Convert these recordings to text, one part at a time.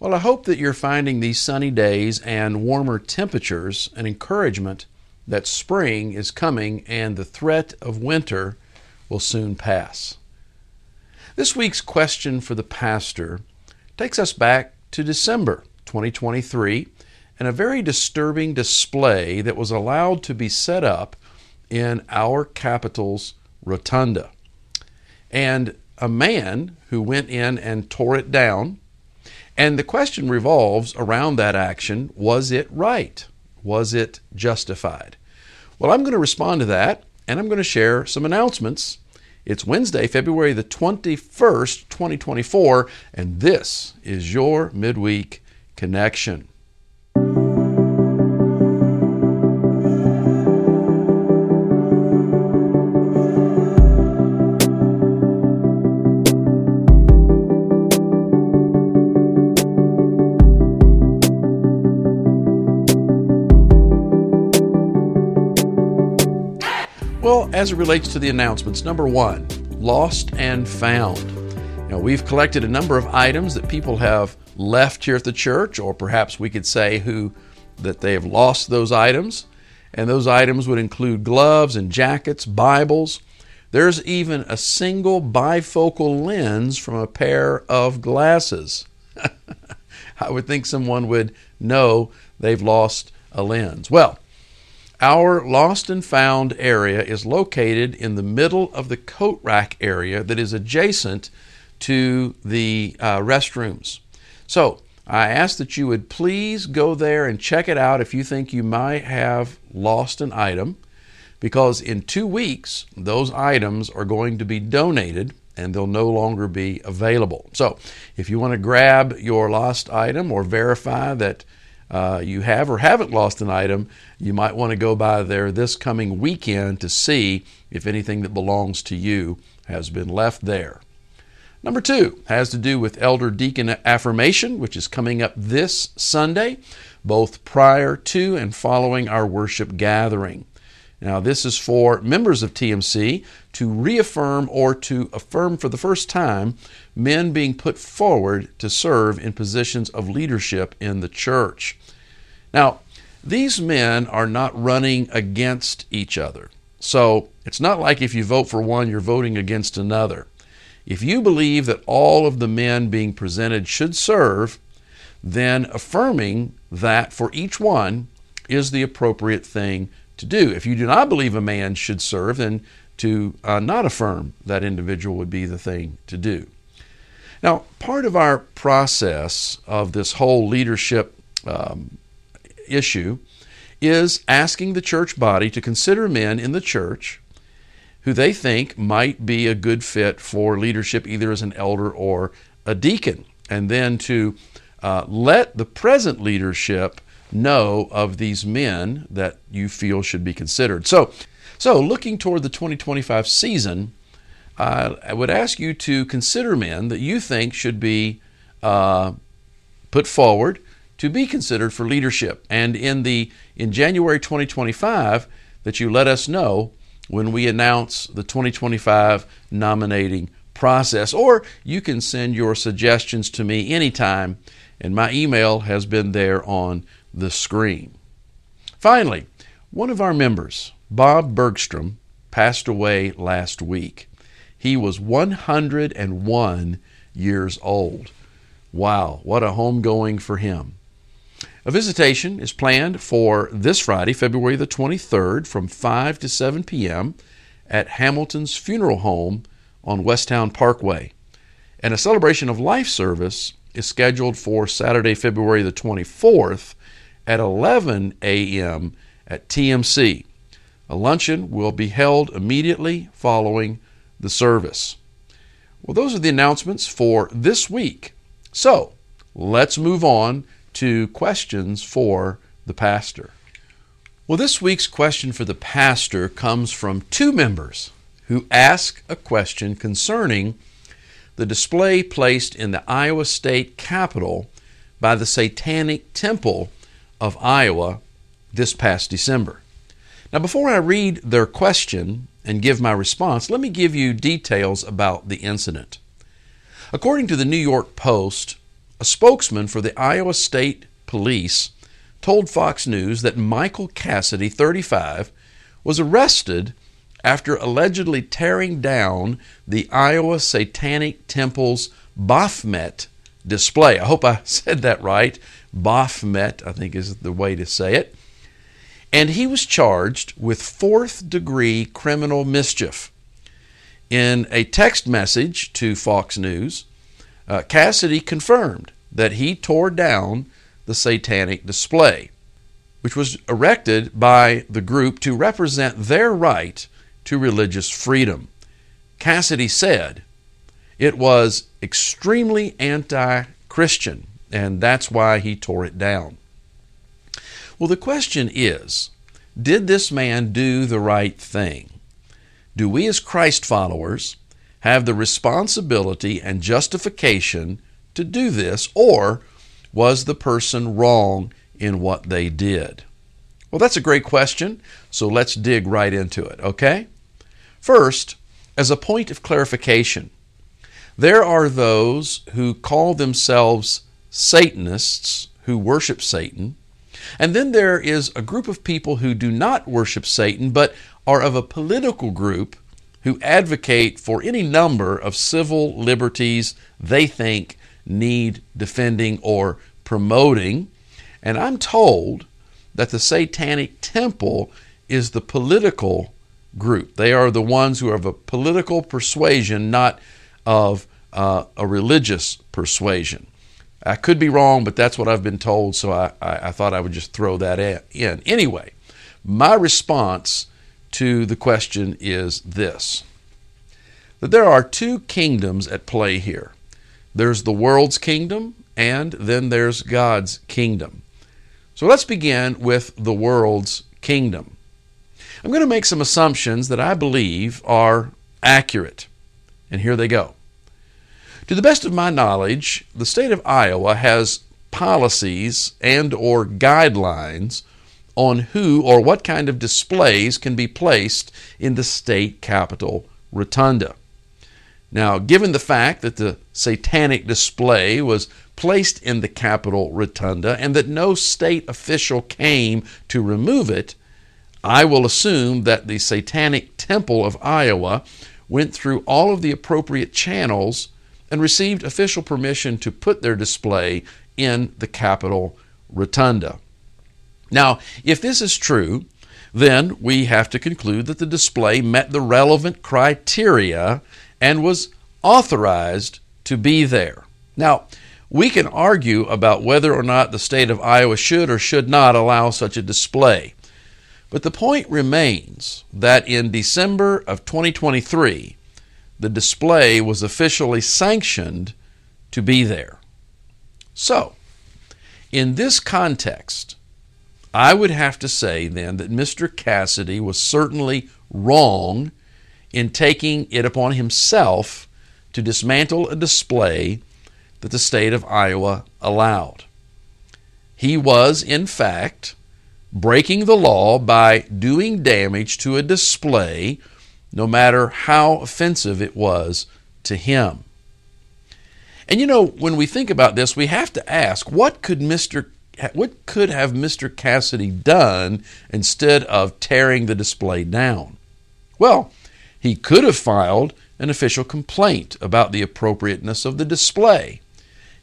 Well, I hope that you're finding these sunny days and warmer temperatures an encouragement that spring is coming and the threat of winter will soon pass. This week's question for the pastor takes us back to December 2023 and a very disturbing display that was allowed to be set up in our capital's rotunda. And a man who went in and tore it down. And the question revolves around that action was it right? Was it justified? Well, I'm going to respond to that, and I'm going to share some announcements. It's Wednesday, February the 21st, 2024, and this is your midweek connection. As it relates to the announcements, number one, lost and found. Now, we've collected a number of items that people have left here at the church, or perhaps we could say who that they have lost those items. And those items would include gloves and jackets, Bibles. There's even a single bifocal lens from a pair of glasses. I would think someone would know they've lost a lens. Well, our lost and found area is located in the middle of the coat rack area that is adjacent to the uh, restrooms. So I ask that you would please go there and check it out if you think you might have lost an item, because in two weeks, those items are going to be donated and they'll no longer be available. So if you want to grab your lost item or verify that uh, you have or haven't lost an item, you might want to go by there this coming weekend to see if anything that belongs to you has been left there. Number two has to do with elder deacon affirmation, which is coming up this Sunday, both prior to and following our worship gathering. Now, this is for members of TMC to reaffirm or to affirm for the first time men being put forward to serve in positions of leadership in the church. Now, these men are not running against each other. So it's not like if you vote for one, you're voting against another. If you believe that all of the men being presented should serve, then affirming that for each one is the appropriate thing to do. If you do not believe a man should serve, then to uh, not affirm that individual would be the thing to do. Now, part of our process of this whole leadership um, issue is asking the church body to consider men in the church who they think might be a good fit for leadership, either as an elder or a deacon, and then to uh, let the present leadership know of these men that you feel should be considered. So, so looking toward the 2025 season, uh, I would ask you to consider men that you think should be uh, put forward to be considered for leadership. And in the in January 2025, that you let us know when we announce the 2025 nominating process, or you can send your suggestions to me anytime, and my email has been there on the screen. Finally, one of our members, Bob Bergstrom, passed away last week. He was 101 years old. Wow, what a homegoing for him. A visitation is planned for this Friday, February the 23rd, from 5 to 7 p.m. at Hamilton's Funeral Home on Westown Parkway. And a celebration of life service is scheduled for Saturday, February the 24th at 11 a.m. at TMC. A luncheon will be held immediately following the service. Well, those are the announcements for this week. So let's move on to questions for the pastor. Well, this week's question for the pastor comes from two members who ask a question concerning the display placed in the Iowa State Capitol by the Satanic Temple of Iowa this past December. Now, before I read their question and give my response, let me give you details about the incident. According to the New York Post, a spokesman for the Iowa State Police told Fox News that Michael Cassidy, 35, was arrested after allegedly tearing down the Iowa Satanic Temple's Baphomet display. I hope I said that right. Baphomet, I think is the way to say it. And he was charged with fourth degree criminal mischief. In a text message to Fox News, uh, Cassidy confirmed that he tore down the satanic display, which was erected by the group to represent their right to religious freedom. Cassidy said it was extremely anti Christian, and that's why he tore it down. Well, the question is did this man do the right thing? Do we, as Christ followers, have the responsibility and justification to do this, or was the person wrong in what they did? Well, that's a great question, so let's dig right into it, okay? First, as a point of clarification, there are those who call themselves Satanists who worship Satan, and then there is a group of people who do not worship Satan but are of a political group who advocate for any number of civil liberties they think need defending or promoting. And I'm told that the Satanic Temple is the political group. They are the ones who are of a political persuasion, not of uh, a religious persuasion. I could be wrong, but that's what I've been told, so I, I, I thought I would just throw that in. Anyway, my response to the question is this that there are two kingdoms at play here there's the world's kingdom, and then there's God's kingdom. So let's begin with the world's kingdom. I'm going to make some assumptions that I believe are accurate. And here they go. To the best of my knowledge, the state of Iowa has policies and or guidelines on who or what kind of displays can be placed in the state capitol rotunda. Now, given the fact that the satanic display was placed in the Capitol rotunda and that no state official came to remove it, I will assume that the Satanic Temple of Iowa went through all of the appropriate channels and received official permission to put their display in the Capitol Rotunda. Now, if this is true, then we have to conclude that the display met the relevant criteria and was authorized to be there. Now, we can argue about whether or not the state of Iowa should or should not allow such a display. But the point remains that in December of 2023, the display was officially sanctioned to be there. So, in this context, I would have to say then that Mr. Cassidy was certainly wrong in taking it upon himself to dismantle a display that the state of Iowa allowed. He was, in fact, breaking the law by doing damage to a display, no matter how offensive it was to him. And you know, when we think about this, we have to ask what could Mr. What could have Mr. Cassidy done instead of tearing the display down? Well, he could have filed an official complaint about the appropriateness of the display.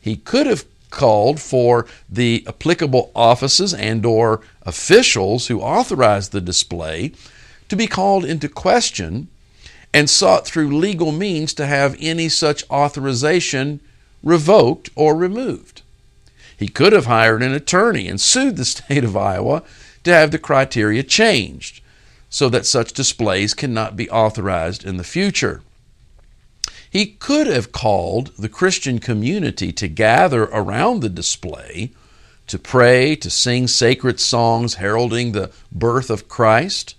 He could have called for the applicable offices and or officials who authorized the display to be called into question and sought through legal means to have any such authorization revoked or removed. He could have hired an attorney and sued the state of Iowa to have the criteria changed so that such displays cannot be authorized in the future. He could have called the Christian community to gather around the display to pray, to sing sacred songs heralding the birth of Christ,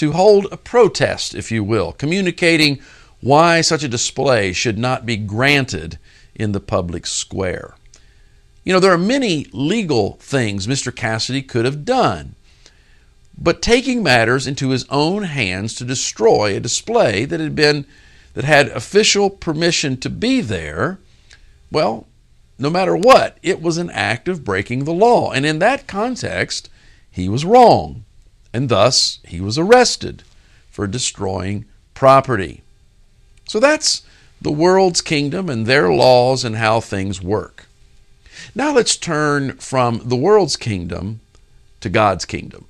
to hold a protest, if you will, communicating why such a display should not be granted in the public square. You know, there are many legal things Mr. Cassidy could have done, but taking matters into his own hands to destroy a display that had been that had official permission to be there, well, no matter what, it was an act of breaking the law. And in that context, he was wrong. And thus, he was arrested for destroying property. So that's the world's kingdom and their laws and how things work. Now let's turn from the world's kingdom to God's kingdom.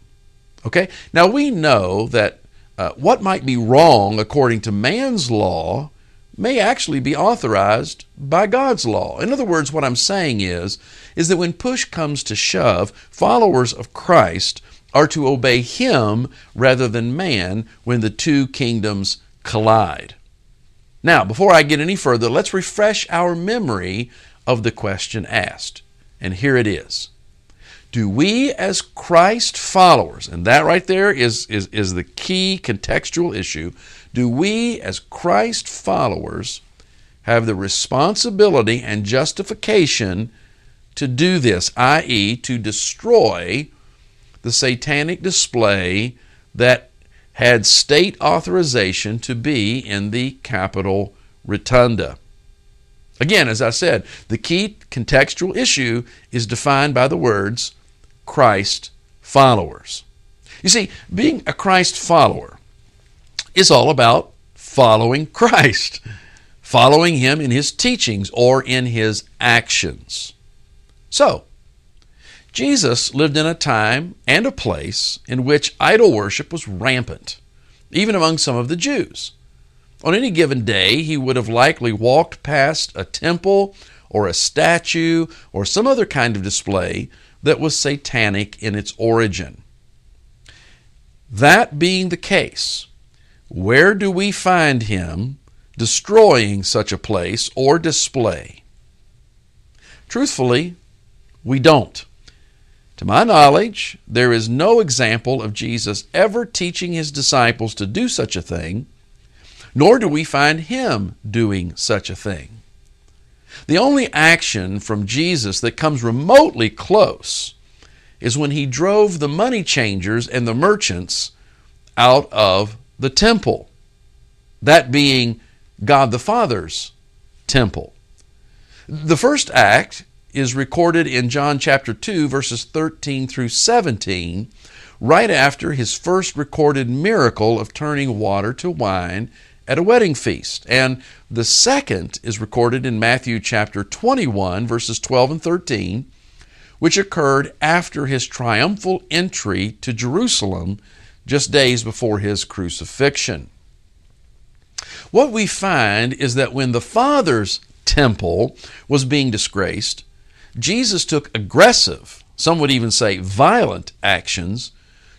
Okay? Now we know that uh, what might be wrong according to man's law may actually be authorized by God's law. In other words, what I'm saying is is that when push comes to shove, followers of Christ are to obey him rather than man when the two kingdoms collide. Now, before I get any further, let's refresh our memory of the question asked. And here it is. Do we, as Christ followers, and that right there is, is, is the key contextual issue, do we, as Christ followers, have the responsibility and justification to do this, i.e., to destroy the satanic display that had state authorization to be in the Capitol Rotunda? Again, as I said, the key contextual issue is defined by the words Christ followers. You see, being a Christ follower is all about following Christ, following Him in His teachings or in His actions. So, Jesus lived in a time and a place in which idol worship was rampant, even among some of the Jews. On any given day, he would have likely walked past a temple or a statue or some other kind of display that was satanic in its origin. That being the case, where do we find him destroying such a place or display? Truthfully, we don't. To my knowledge, there is no example of Jesus ever teaching his disciples to do such a thing nor do we find him doing such a thing. The only action from Jesus that comes remotely close is when he drove the money changers and the merchants out of the temple, that being God the Father's temple. The first act is recorded in John chapter 2, verses 13 through 17, right after his first recorded miracle of turning water to wine at a wedding feast. And the second is recorded in Matthew chapter 21, verses 12 and 13, which occurred after his triumphal entry to Jerusalem just days before his crucifixion. What we find is that when the Father's temple was being disgraced, Jesus took aggressive, some would even say violent actions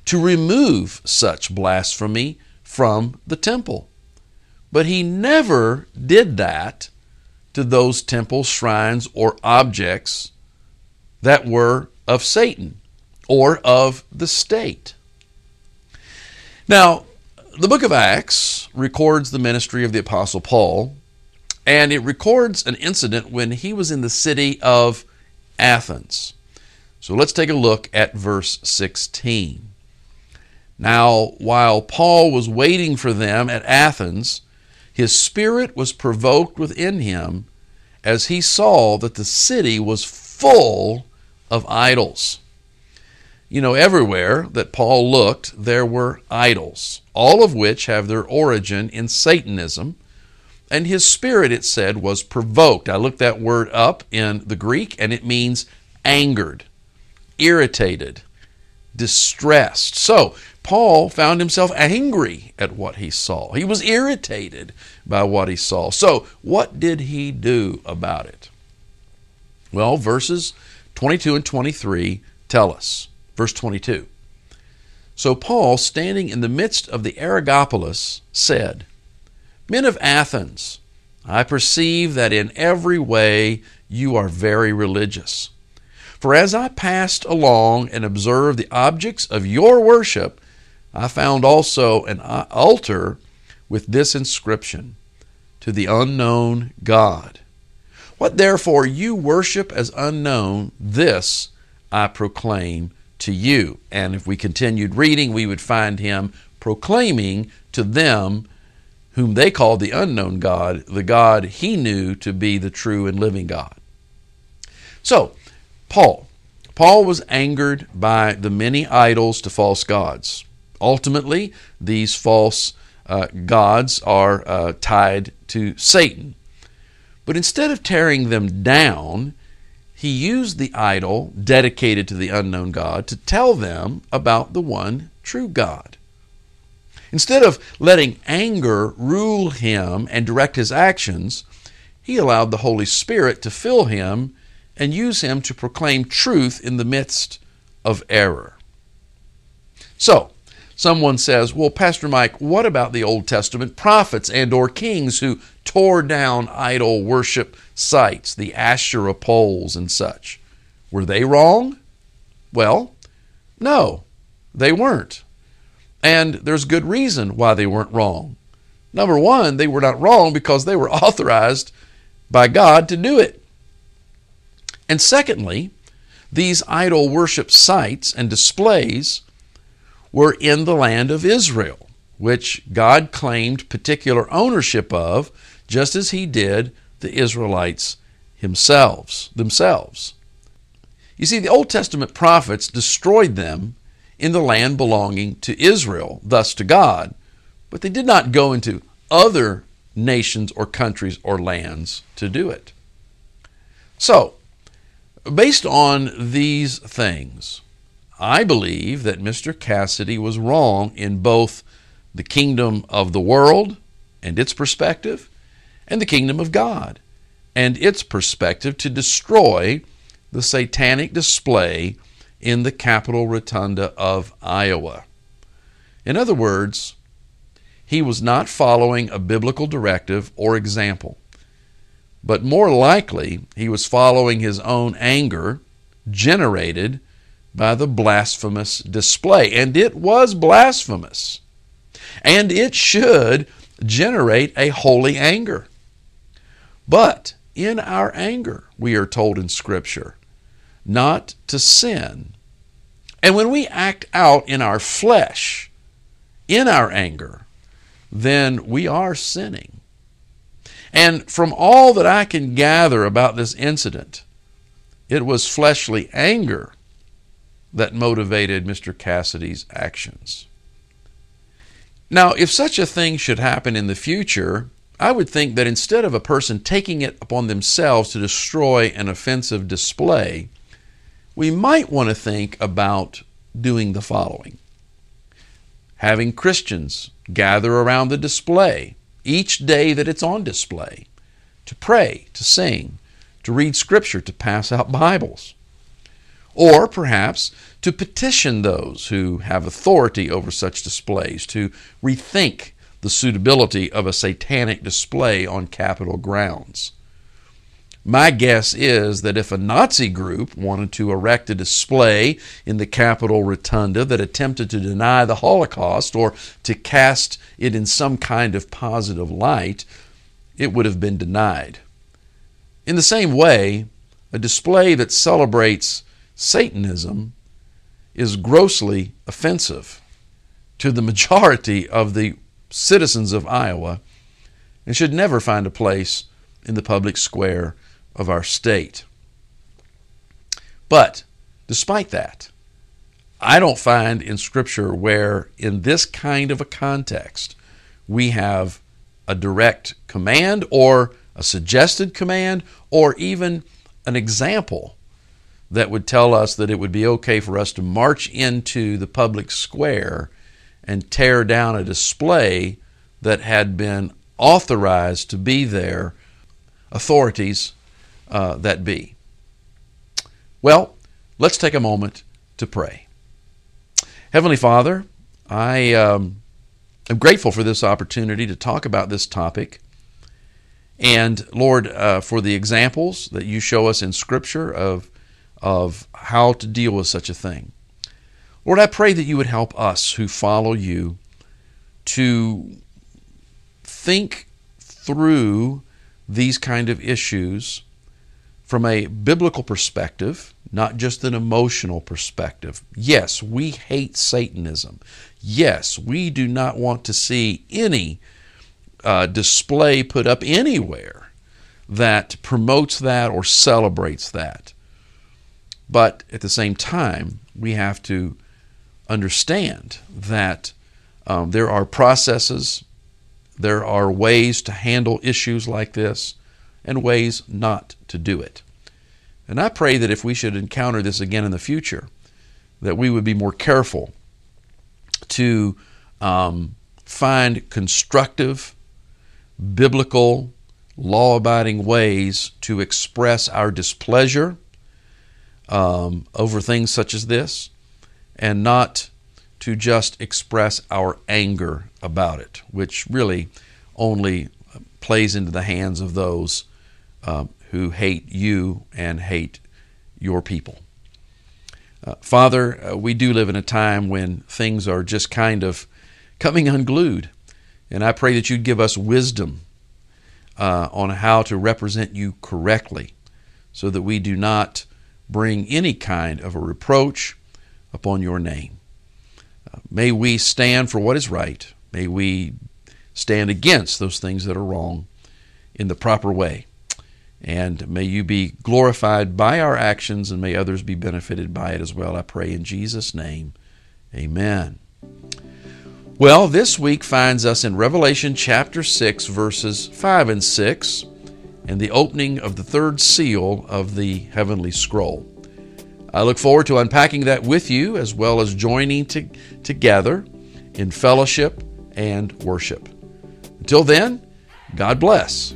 to remove such blasphemy from the temple. But he never did that to those temple shrines, or objects that were of Satan or of the state. Now, the book of Acts records the ministry of the Apostle Paul, and it records an incident when he was in the city of Athens. So let's take a look at verse 16. Now, while Paul was waiting for them at Athens, his spirit was provoked within him as he saw that the city was full of idols. You know, everywhere that Paul looked, there were idols, all of which have their origin in Satanism. And his spirit, it said, was provoked. I looked that word up in the Greek, and it means angered, irritated, distressed. So, Paul found himself angry at what he saw. He was irritated by what he saw. So, what did he do about it? Well, verses 22 and 23 tell us. Verse 22. So Paul, standing in the midst of the Areopagus, said, Men of Athens, I perceive that in every way you are very religious. For as I passed along and observed the objects of your worship, I found also an uh, altar with this inscription To the unknown God. What therefore you worship as unknown, this I proclaim to you. And if we continued reading, we would find him proclaiming to them whom they called the unknown God, the God he knew to be the true and living God. So, Paul. Paul was angered by the many idols to false gods. Ultimately, these false uh, gods are uh, tied to Satan. But instead of tearing them down, he used the idol dedicated to the unknown God to tell them about the one true God. Instead of letting anger rule him and direct his actions, he allowed the Holy Spirit to fill him and use him to proclaim truth in the midst of error. So, someone says, "Well, Pastor Mike, what about the Old Testament prophets and or kings who tore down idol worship sites, the Asherah poles and such? Were they wrong?" Well, no, they weren't. And there's good reason why they weren't wrong. Number one, they were not wrong because they were authorized by God to do it. And secondly, these idol worship sites and displays were in the land of Israel, which God claimed particular ownership of, just as he did the Israelites themselves. themselves. You see, the Old Testament prophets destroyed them in the land belonging to Israel, thus to God. But they did not go into other nations or countries or lands to do it. So, based on these things, I believe that Mr. Cassidy was wrong in both the kingdom of the world and its perspective, and the kingdom of God and its perspective to destroy the satanic display in the Capitol Rotunda of Iowa. In other words, he was not following a biblical directive or example, but more likely he was following his own anger generated by the blasphemous display. And it was blasphemous. And it should generate a holy anger. But in our anger, we are told in Scripture, not to sin. And when we act out in our flesh, in our anger, then we are sinning. And from all that I can gather about this incident, it was fleshly anger that motivated Mr. Cassidy's actions. Now, if such a thing should happen in the future, I would think that instead of a person taking it upon themselves to destroy an offensive display, we might want to think about doing the following having Christians gather around the display each day that it's on display to pray, to sing, to read Scripture, to pass out Bibles. Or perhaps to petition those who have authority over such displays to rethink the suitability of a satanic display on Capitol grounds. My guess is that if a Nazi group wanted to erect a display in the Capitol Rotunda that attempted to deny the Holocaust or to cast it in some kind of positive light, it would have been denied. In the same way, a display that celebrates Satanism is grossly offensive to the majority of the citizens of Iowa and should never find a place in the public square of our state. But despite that, I don't find in Scripture where, in this kind of a context, we have a direct command or a suggested command or even an example that would tell us that it would be okay for us to march into the public square and tear down a display that had been authorized to be there, authorities uh, that be? Well, let's take a moment to pray. Heavenly Father, I um, am grateful for this opportunity to talk about this topic. And Lord, uh, for the examples that you show us in Scripture of, of how to deal with such a thing. Lord, I pray that you would help us who follow you to think through these kind of issues from a biblical perspective, not just an emotional perspective. Yes, we hate Satanism. Yes, we do not want to see any uh, display put up anywhere that promotes that or celebrates that. But at the same time, we have to understand that um, there are processes, there are ways to handle issues like this, and ways not to do it. And I pray that if we should encounter this again in the future, that we would be more careful to um, find constructive, biblical, law abiding ways to express our displeasure um, over things such as this and not to just express our anger about it, which really only plays into the hands of those um, who hate you and hate your people. Uh, Father, uh, we do live in a time when things are just kind of coming unglued. And I pray that you'd give us wisdom uh, on how to represent you correctly so that we do not bring any kind of a reproach upon your name. Uh, may we stand for what is right. May we stand against those things that are wrong in the proper way. And may you be glorified by our actions and may others be benefited by it as well. I pray in Jesus' name. Amen. Well, this week finds us in Revelation chapter 6, verses 5 and 6, and the opening of the third seal of the heavenly scroll. I look forward to unpacking that with you as well as joining to, together in fellowship and worship. Until then, God bless